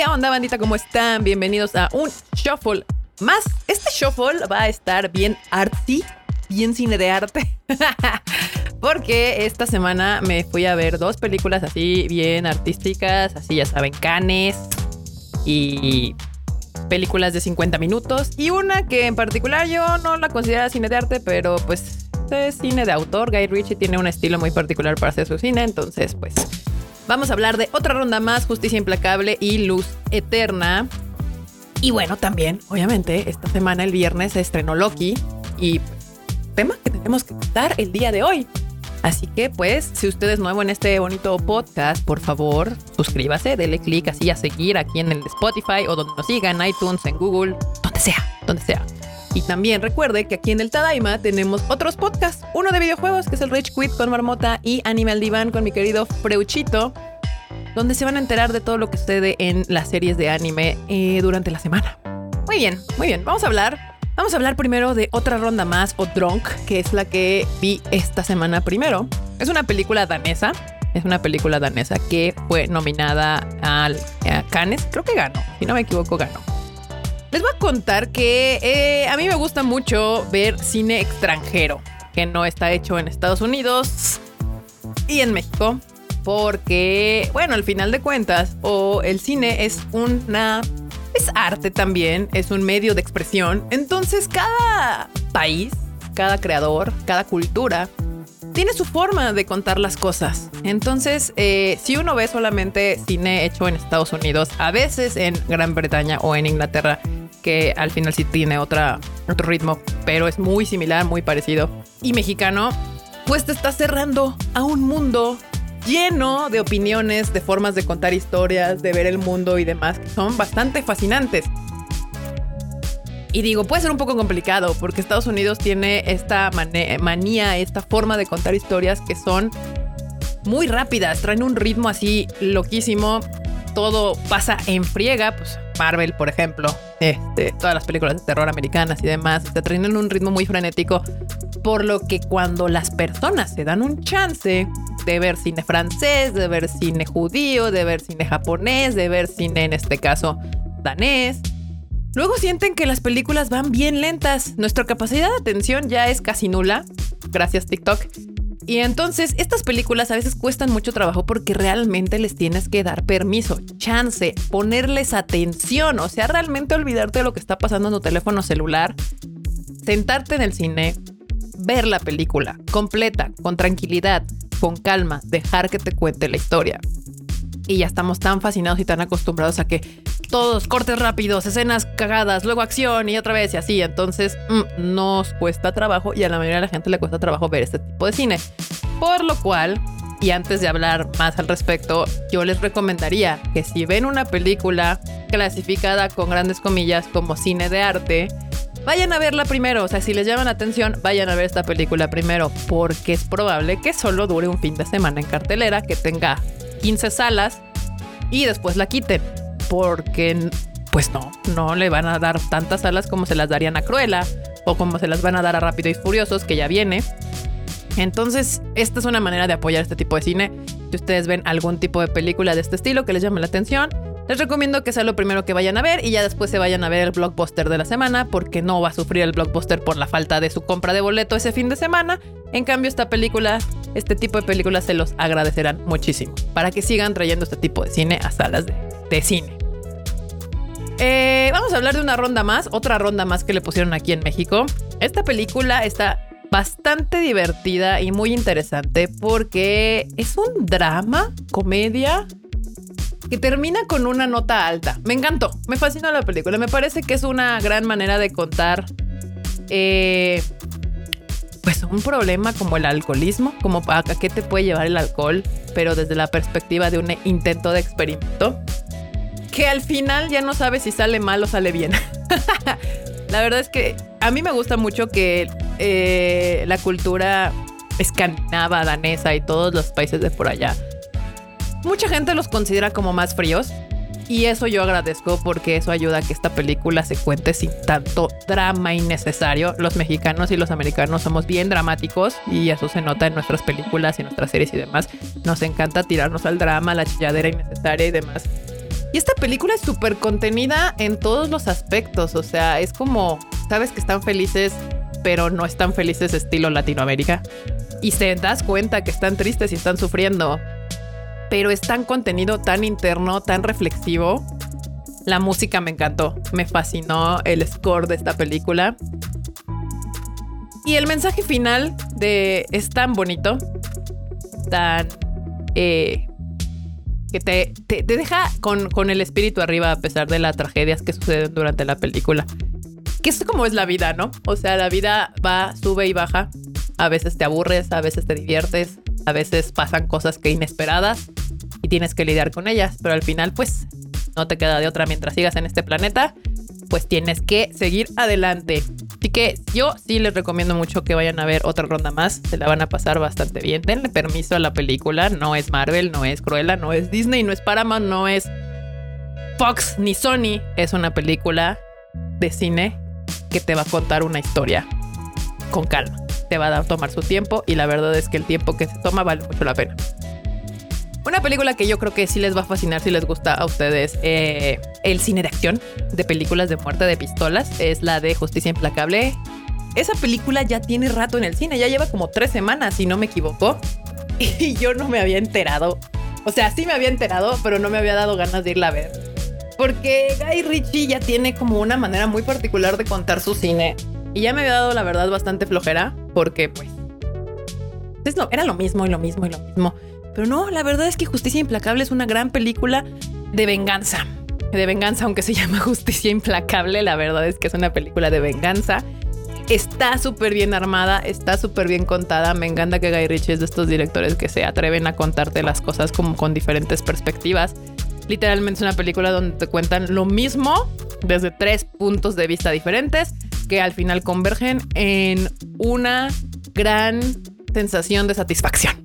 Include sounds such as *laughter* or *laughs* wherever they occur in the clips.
¿Qué onda, bandita? ¿Cómo están? Bienvenidos a un shuffle más. Este shuffle va a estar bien artsy, bien cine de arte. *laughs* Porque esta semana me fui a ver dos películas así bien artísticas, así ya saben, canes y películas de 50 minutos. Y una que en particular yo no la considero cine de arte, pero pues es cine de autor. Guy Ritchie tiene un estilo muy particular para hacer su cine, entonces pues vamos a hablar de otra ronda más, Justicia Implacable y Luz Eterna. Y bueno, también, obviamente, esta semana, el viernes, se estrenó Loki y tema que tenemos que contar el día de hoy. Así que, pues, si usted es nuevo en este bonito podcast, por favor, suscríbase, dele clic así a seguir aquí en el Spotify o donde nos siga, en iTunes, en Google, donde sea, donde sea. Y también recuerde que aquí en el Tadaima tenemos otros podcasts. Uno de videojuegos, que es el Rich Quit con Marmota, y Animal Divan con mi querido Freuchito, donde se van a enterar de todo lo que sucede en las series de anime eh, durante la semana. Muy bien, muy bien. Vamos a hablar Vamos a hablar primero de otra ronda más, o Drunk, que es la que vi esta semana primero. Es una película danesa. Es una película danesa que fue nominada al a Cannes. Creo que ganó. Si no me equivoco, ganó. Les voy a contar que eh, a mí me gusta mucho ver cine extranjero, que no está hecho en Estados Unidos y en México. Porque, bueno, al final de cuentas, o el cine es una es arte también, es un medio de expresión. Entonces cada país, cada creador, cada cultura tiene su forma de contar las cosas. Entonces, eh, si uno ve solamente cine hecho en Estados Unidos, a veces en Gran Bretaña o en Inglaterra, que al final sí tiene otro ritmo, pero es muy similar, muy parecido, y mexicano, pues te está cerrando a un mundo lleno de opiniones, de formas de contar historias, de ver el mundo y demás, que son bastante fascinantes. Y digo, puede ser un poco complicado porque Estados Unidos tiene esta manía, esta forma de contar historias que son muy rápidas, traen un ritmo así loquísimo, todo pasa en friega, pues Marvel, por ejemplo, este, todas las películas de terror americanas y demás, se traen un ritmo muy frenético, por lo que cuando las personas se dan un chance de ver cine francés, de ver cine judío, de ver cine japonés, de ver cine en este caso danés. Luego sienten que las películas van bien lentas. Nuestra capacidad de atención ya es casi nula, gracias TikTok. Y entonces estas películas a veces cuestan mucho trabajo porque realmente les tienes que dar permiso, chance, ponerles atención, o sea, realmente olvidarte de lo que está pasando en tu teléfono celular, sentarte en el cine, ver la película completa, con tranquilidad, con calma, dejar que te cuente la historia. Y ya estamos tan fascinados y tan acostumbrados a que todos cortes rápidos, escenas cagadas, luego acción y otra vez y así. Entonces mm, nos cuesta trabajo y a la mayoría de la gente le cuesta trabajo ver este tipo de cine. Por lo cual, y antes de hablar más al respecto, yo les recomendaría que si ven una película clasificada con grandes comillas como cine de arte, vayan a verla primero. O sea, si les llaman la atención, vayan a ver esta película primero, porque es probable que solo dure un fin de semana en cartelera, que tenga 15 salas y después la quiten, porque pues no, no le van a dar tantas salas como se las darían a Cruella o como se las van a dar a Rápido y Furiosos, que ya viene. Entonces, esta es una manera de apoyar este tipo de cine. Si ustedes ven algún tipo de película de este estilo que les llame la atención, les recomiendo que sea lo primero que vayan a ver y ya después se vayan a ver el blockbuster de la semana porque no va a sufrir el blockbuster por la falta de su compra de boleto ese fin de semana. En cambio, esta película, este tipo de películas se los agradecerán muchísimo para que sigan trayendo este tipo de cine a salas de, cine. Eh, vamos a hablar de una ronda más, otra ronda más que le pusieron aquí en México. Esta película está bastante divertida y muy interesante porque es un drama, comedia, que termina con una nota alta. Me encantó, me fascinó la película. Me parece que es una gran manera de contar eh, pues un problema como el alcoholismo, como a qué te puede llevar el alcohol, pero desde la perspectiva de un intento de experimento, que al final ya no sabes si sale mal o sale bien. *laughs* la verdad es que a mí me gusta mucho que eh, la cultura escandinava, danesa y todos los países de por allá Mucha gente los considera como más fríos y eso yo agradezco porque eso ayuda a que esta película se cuente sin tanto drama innecesario. Los mexicanos y los americanos somos bien dramáticos y eso se nota en nuestras películas y nuestras series y demás. Nos encanta tirarnos al drama, la chilladera innecesaria y demás. Y esta película es súper contenida en todos los aspectos. O sea, es como, sabes que están felices, pero no están felices estilo Latinoamérica. Y se das cuenta que están tristes y están sufriendo. Pero es tan contenido, tan interno, tan reflexivo. La música me encantó, me fascinó el score de esta película. Y el mensaje final de es tan bonito, tan eh, que te, te, deja con, con, el espíritu arriba a pesar de las tragedias que suceden durante la película. Que es como es la vida, ¿no? O sea, la vida va, sube y baja. A veces te aburres, a veces te diviertes, a veces pasan cosas que inesperadas y tienes que lidiar con ellas, pero al final pues no te queda de otra mientras sigas en este planeta, pues tienes que seguir adelante. Así que yo sí les recomiendo mucho que vayan a ver otra ronda más. Se la van a pasar bastante bien. Denle permiso a la película. No es Marvel, no es Cruella, no es Disney, no es Paramount, no es Fox ni Sony. Es una película de cine que te va a contar una historia con calma. Te va a tomar su tiempo y la verdad es que el tiempo que se toma vale mucho la pena. Una película que yo creo que sí les va a fascinar si les gusta a ustedes eh, el cine de acción, de películas de muerte de pistolas, es la de Justicia Implacable. Esa película ya tiene rato en el cine, ya lleva como tres semanas, si no me equivoco. *laughs* Y yo no me había enterado. O sea, sí me había enterado, pero no me había dado ganas de irla a ver. Porque Guy Ritchie ya tiene como una manera muy particular de contar su cine. Y ya me había dado la verdad bastante flojera, porque pues... Es era lo mismo y lo mismo y lo mismo. Pero no, la verdad es que Justicia Implacable es una gran película de venganza. De venganza, aunque se *laughs* llama Justicia Implacable, la verdad es que es una película de venganza. Está súper bien armada, está súper bien contada. Me encanta que Guy Ritchie es de estos directores que se atreven a contarte las cosas como con diferentes perspectivas. Literalmente es una película donde te cuentan lo mismo desde tres puntos de vista diferentes que al final convergen en una gran sensación de satisfacción.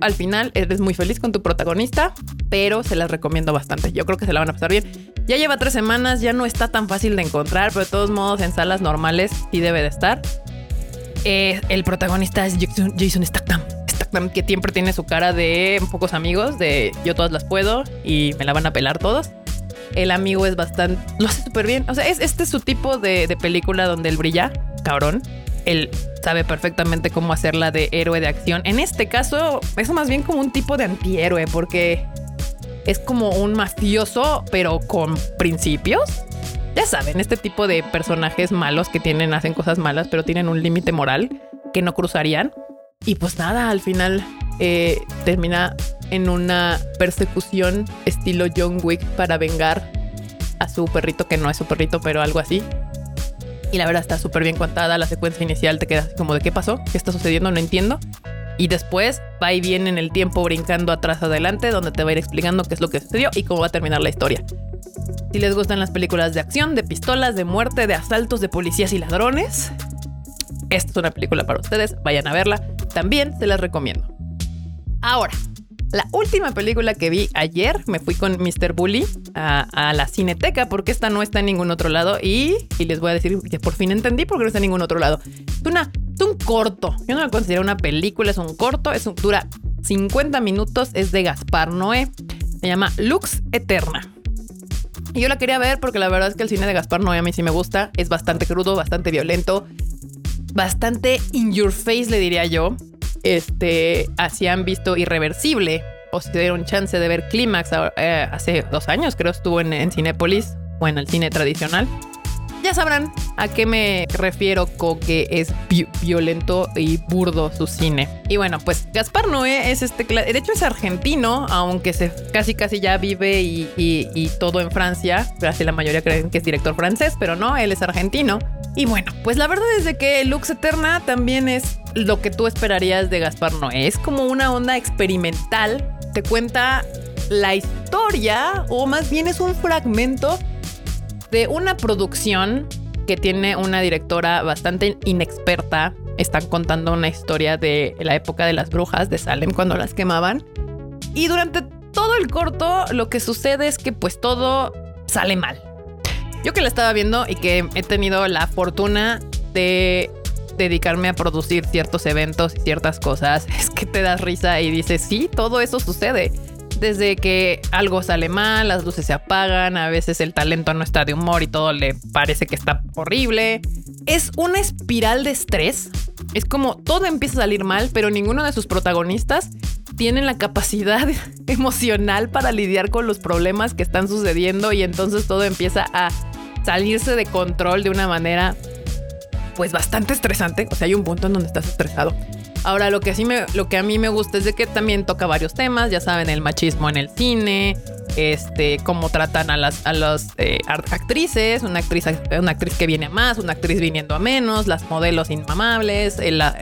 Al final eres muy feliz con tu protagonista, pero se las recomiendo bastante. Yo creo que se la van a pasar bien. Ya lleva tres semanas, ya no está tan fácil de encontrar, pero de todos modos en salas normales sí debe de estar. Eh, el protagonista es Jason Statham. Statham que siempre tiene su cara de pocos amigos, de yo todas las puedo y me la van a pelar todos. El amigo es bastante... Lo hace súper bien. O sea, es, este es su tipo de, de película donde él brilla, cabrón él sabe perfectamente cómo hacerla de héroe de acción. En este caso, es más bien como un tipo de antihéroe, porque es como un mafioso, pero con principios. Ya saben, este tipo de personajes malos que tienen, hacen cosas malas, pero tienen un límite moral que no cruzarían. Y pues nada, al final eh, termina en una persecución estilo John Wick para vengar a su perrito, que no es su perrito, pero algo así. Y la verdad está súper bien contada. La secuencia inicial te quedas como de qué pasó, qué está sucediendo, no entiendo. Y después va y viene en el tiempo brincando atrás adelante, donde te va a ir explicando qué es lo que sucedió y cómo va a terminar la historia. Si les gustan las películas de acción, de pistolas, de muerte, de asaltos, de policías y ladrones, esta es una película para ustedes. Vayan a verla. También se las recomiendo. Ahora, la última película que vi ayer, me fui con Mr. Bully a, la cineteca porque esta no está en ningún otro lado y, les voy a decir que por fin entendí por qué no está en ningún otro lado. Es, una, es un corto, yo no lo considero una película, es un corto, es dura 50 minutos, es de Gaspar Noé, se llama Lux Eterna. Y yo la quería ver porque la verdad es que el cine de Gaspar Noé a mí sí me gusta, es bastante crudo, bastante violento, bastante in your face le diría yo este, así han visto Irreversible o si dieron chance de ver Clímax eh, hace dos años, creo estuvo en, en Cinépolis o en el cine tradicional. Ya sabrán a qué me refiero con que es violento y burdo su cine. Y bueno, pues Gaspar Noé es este, de hecho es argentino, aunque se casi casi ya vive y, y todo en Francia. Casi la mayoría creen que es director francés, pero no, él es argentino. Y bueno, pues la verdad es que Lux Eterna también es lo que tú esperarías de Gaspar Noé. Es como una onda experimental. Te cuenta la historia, o más bien es un fragmento de una producción que tiene una directora bastante inexperta. Están contando una historia de la época de las brujas de Salem cuando las quemaban. Y durante todo el corto lo que sucede es que pues todo sale mal. Yo que la estaba viendo y que he tenido la fortuna de dedicarme a producir ciertos eventos y ciertas cosas, *laughs* es que te das risa y dices, sí, todo eso sucede. desde que algo sale mal, las luces se apagan, a veces el talento no está de humor y todo le parece que está horrible. Es una espiral de estrés. Es como todo empieza a salir mal, pero ninguno de sus protagonistas tienen la capacidad *laughs* emocional para lidiar con los problemas que están sucediendo y entonces todo empieza a salirse de control de una manera pues bastante estresante. O sea, hay un punto en donde estás estresado. Ahora, lo que, sí me, lo que a mí me gusta es de que también toca varios temas, ya saben, el machismo en el cine, este, cómo tratan a las, a eh, actrices, una actriz, una actriz que viene a más, una actriz viniendo a menos, las modelos inmamables,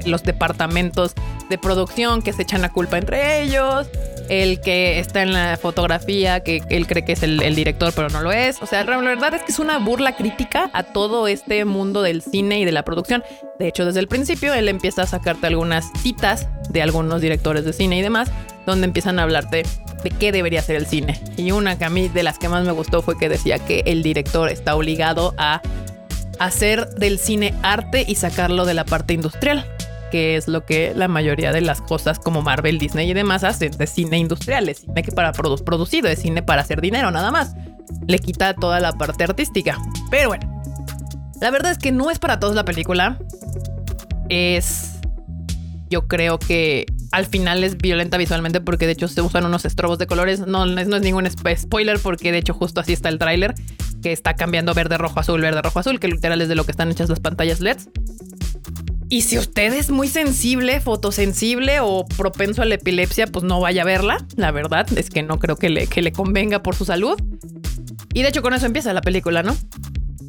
los departamentos de producción que se echan la culpa entre ellos, el que está en la fotografía, que él cree que es el, director, pero no lo es. O sea, la verdad es que es una burla crítica a todo este mundo del cine y de la producción. De hecho, desde el principio él empieza a sacarte algunas citas de algunos directores de cine y demás, donde empiezan a hablarte de qué debería ser el cine. Y una que a mí de las que más me gustó fue que decía que el director está obligado a hacer del cine arte y sacarlo de la parte industrial que es lo que la mayoría de las cosas como Marvel, Disney y demás hacen, de cine industrial, es cine que para producido, es cine para hacer dinero nada más. Le quita toda la parte artística. Pero bueno, la verdad es que no es para todos la película. Es, yo creo que al final es violenta visualmente porque de hecho se usan unos estrobos de colores. No, no es ningún spoiler porque de hecho justo así está el tráiler que está cambiando verde, rojo, azul, verde, rojo, azul, que literal es de lo que están hechas las pantallas LEDs. Y si usted es muy sensible, fotosensible o propenso a la epilepsia, pues no vaya a verla. La verdad es que no creo que le, que le convenga por su salud. Y de hecho con eso empieza la película, ¿no?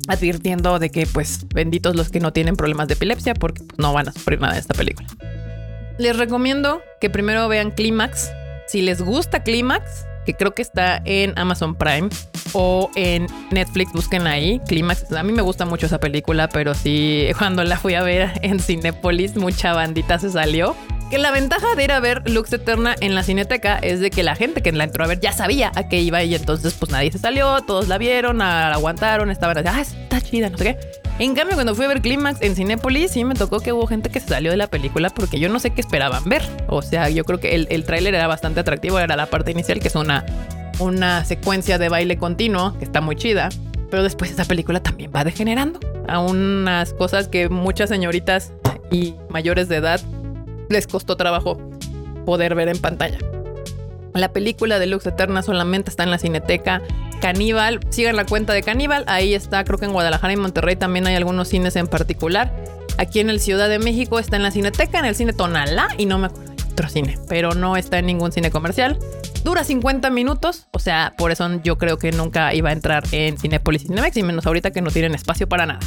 Advirtiendo de que pues benditos los que no tienen problemas de epilepsia porque no van a sufrir nada de esta película. Les recomiendo que primero vean Clímax. Si les gusta Clímax, que creo que está en Amazon Prime o en Netflix, busquen ahí, Clímax. A mí me gusta mucho esa película, pero sí, cuando la fui a ver en Cinepolis, mucha bandita se salió. Que la ventaja de ir a ver Lux Eterna en la cineteca es de que la gente que la entró a ver ya sabía a qué iba y entonces pues nadie se salió, todos la vieron, aguantaron, estaban así, ah, está chida, no sé qué. En cambio, cuando fui a ver Clímax en Cinépolis, sí me tocó que hubo gente que se salió de la película porque yo no sé qué esperaban ver. O sea, yo creo que el, el tráiler era bastante atractivo, era la parte inicial, que es una, una secuencia de baile continuo, que está muy chida. Pero después esa película también va degenerando a unas cosas que muchas señoritas y mayores de edad les costó trabajo poder ver en pantalla. La película de Lux Eterna solamente está en la cineteca. Caníbal, sigan la cuenta de Caníbal, ahí está, creo que en Guadalajara y Monterrey también hay algunos cines en particular. Aquí en el Ciudad de México está en la cineteca, en el cine Tonalá y no me acuerdo de otro cine, pero no está en ningún cine comercial. Dura 50 minutos, o sea, por eso yo creo que nunca iba a entrar en Cinepolis y Cinemex y menos ahorita que no tienen espacio para nada.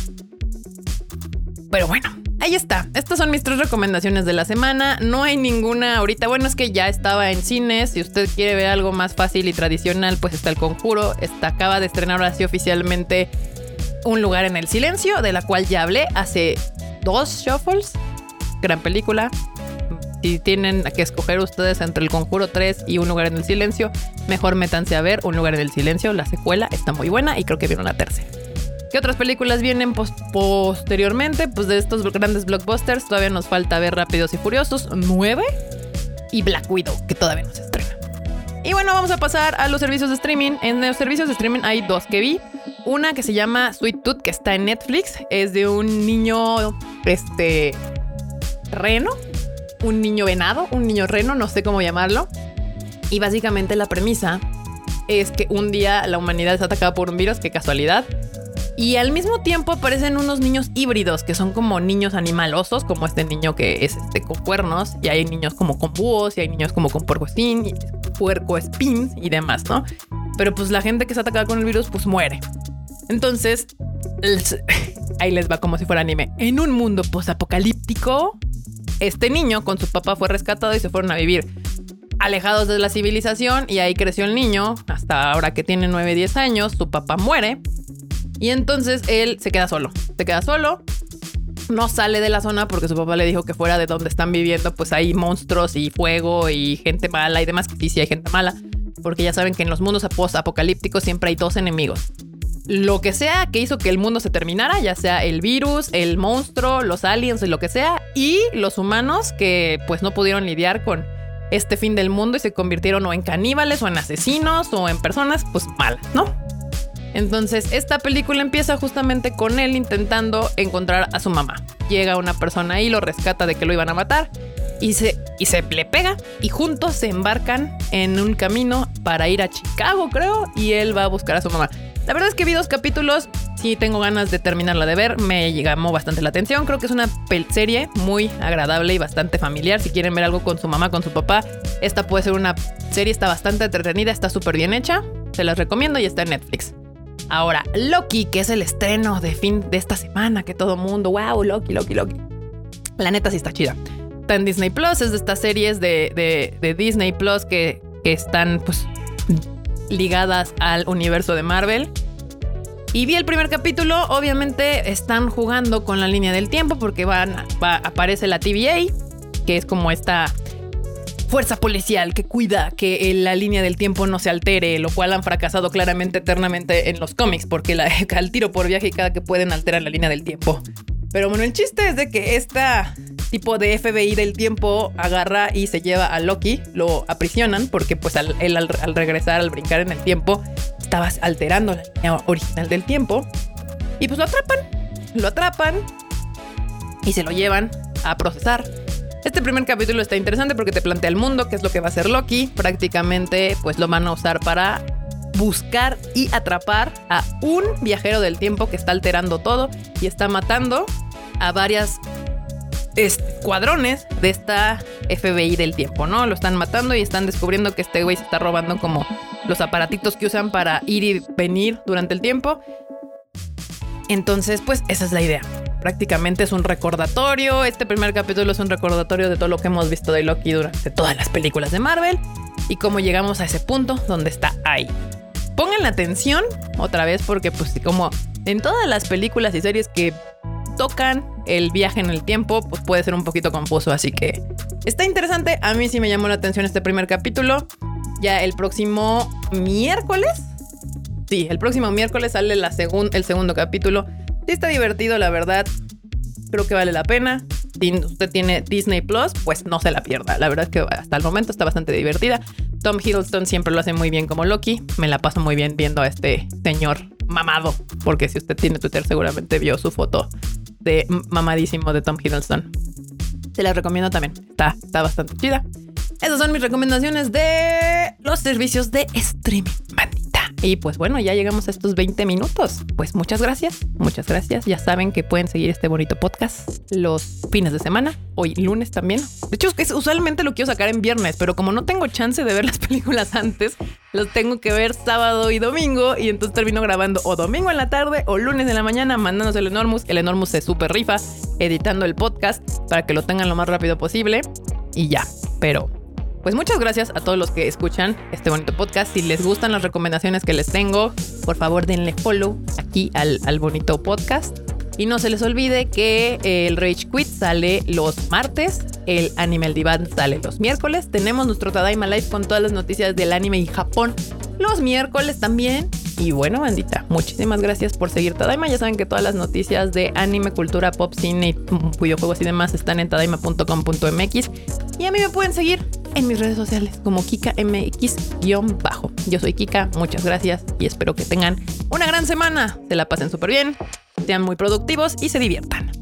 Pero bueno, ahí está. Estas son mis tres recomendaciones de la semana. No hay ninguna ahorita. Bueno, es que ya estaba en cines. Si usted quiere ver algo más fácil y tradicional, pues está El Conjuro. Está, acaba de estrenar ahora sí oficialmente Un lugar en el silencio, de la cual ya hablé hace dos shuffles. Gran película. Si tienen que escoger ustedes entre El Conjuro 3 y Un lugar en el silencio, mejor métanse a ver Un lugar en el silencio. La secuela está muy buena y creo que viene una tercera. ¿Qué otras películas vienen posteriormente? Pues de estos grandes blockbusters todavía nos falta ver Rápidos y Furiosos 9 y Black Widow, que todavía no se estrena. Y bueno, vamos a pasar a los servicios de streaming. En los servicios de streaming hay dos que vi. Una que se llama Sweet Tooth, que está en Netflix. Es de un niño, este, reno. Un niño venado, un niño reno, no sé cómo llamarlo. Y básicamente la premisa es que un día la humanidad es atacada por un virus, qué casualidad. Y al mismo tiempo aparecen unos niños híbridos que son como niños animalosos, como este niño que es este con cuernos, y hay niños como con búhos, y hay niños como con puerco espín, puerco espín y demás, ¿no? Pero pues la gente que está atacada con el virus, pues muere. Entonces, *laughs* ahí les va como si fuera anime. En un mundo posapocalíptico, este niño con su papá fue rescatado y se fueron a vivir alejados de la civilización y ahí creció el niño hasta ahora que tiene 9, 10 años, su papá muere y entonces él se queda solo. Se queda solo. No sale de la zona porque su papá le dijo que fuera de donde están viviendo, pues hay monstruos y fuego y gente mala y demás. Que sí, sí hay gente mala. Porque ya saben que en los mundos post-apocalípticos siempre hay dos enemigos. Lo que sea que hizo que el mundo se terminara, ya sea el virus, el monstruo, los aliens lo que sea, y los humanos que pues no pudieron lidiar con este fin del mundo y se convirtieron o en caníbales o en asesinos o en personas pues malas, ¿no? Entonces, esta película empieza justamente con él intentando encontrar a su mamá. Llega una persona ahí, lo rescata de que lo iban a matar y se, y se le pega y juntos se embarcan en un camino para ir a Chicago, creo, y él va a buscar a su mamá. La verdad es que vi dos capítulos, sí tengo ganas de terminarla de ver, me llamó bastante la atención, creo que es una serie muy agradable y bastante familiar, si quieren ver algo con su mamá, con su papá, esta puede ser una serie, está bastante entretenida, está súper bien hecha, se las recomiendo y está en Netflix. Ahora, Loki, que es el estreno de fin de esta semana, que todo mundo, wow, Loki, Loki, Loki. La neta sí está chida. Está en Disney Plus, es de estas series de, Disney Plus que, que están pues ligadas al universo de Marvel. Y vi el primer capítulo, obviamente están jugando con la línea del tiempo porque van, aparece la TVA, que es como esta fuerza policial que cuida que la línea del tiempo no se altere, lo cual han fracasado claramente eternamente en los cómics, porque la, *laughs* al tiro por viaje y cada que pueden alterar la línea del tiempo. Pero bueno, el chiste es de que esta tipo de FBI del tiempo agarra y se lleva a Loki, lo aprisionan porque pues él al, regresar, al brincar en el tiempo, estaba alterando la línea original del tiempo. Y pues lo atrapan, lo atrapan y se lo llevan a procesar. Este primer capítulo está interesante porque te plantea el mundo, qué es lo que va a hacer Loki. Prácticamente pues lo van a usar para buscar y atrapar a un viajero del tiempo que está alterando todo y está matando a varias escuadrones de esta FBI del tiempo, ¿no? Lo están matando y están descubriendo que este güey se está robando como los aparatitos que usan para ir y venir durante el tiempo. Entonces, pues esa es la idea. Prácticamente es un recordatorio. Este primer capítulo es un recordatorio de todo lo que hemos visto de Loki durante todas las películas de Marvel y cómo llegamos a ese punto donde está ahí. Pongan la atención otra vez porque pues como en todas las películas y series que tocan el viaje en el tiempo, pues puede ser un poquito confuso. Así que está interesante. A mí sí me llamó la atención este primer capítulo. Ya el próximo miércoles. Sí, el próximo miércoles sale la el segundo capítulo. Sí está divertido, la verdad. Creo que vale la pena. Si usted tiene Disney Plus, pues no se la pierda. La verdad es que hasta el momento está bastante divertida. Tom Hiddleston siempre lo hace muy bien como Loki. Me la paso muy bien viendo a este señor mamado. Porque si usted tiene Twitter seguramente vio su foto de mamadísimo de Tom Hiddleston. Se la recomiendo también. Está, está bastante chida. Esas son mis recomendaciones de los servicios de streaming, y pues bueno, ya llegamos a estos 20 minutos. Pues muchas gracias, muchas gracias. Ya saben que pueden seguir este bonito podcast los fines de semana, hoy lunes también. De hecho, es usualmente lo quiero sacar en viernes, pero como no tengo chance de ver las *laughs* películas antes, los tengo que ver sábado y domingo y entonces termino grabando o domingo en la tarde o lunes en la mañana mandándose el Enormous. El Enormous se super rifa editando el podcast para que lo tengan lo más rápido posible y ya. Pero pues muchas gracias a todos los que escuchan este bonito podcast. Si les gustan las recomendaciones que les tengo, por favor denle follow aquí al, bonito podcast. Y no se les olvide que el Rage Quit sale los martes, el Animal Divan sale los miércoles. Tenemos nuestro Tadaima Live con todas las noticias del anime y Japón los miércoles también. Y bueno, bandita, muchísimas gracias por seguir Tadaima. Ya saben que todas las noticias de anime, cultura, pop, cine, videojuegos y demás están en tadaima.com.mx. Y a mí me pueden seguir en mis redes sociales como Kika MX-bajo. Yo soy Kika, muchas gracias y espero que tengan una gran semana. Se la pasen súper bien, sean muy productivos y se diviertan.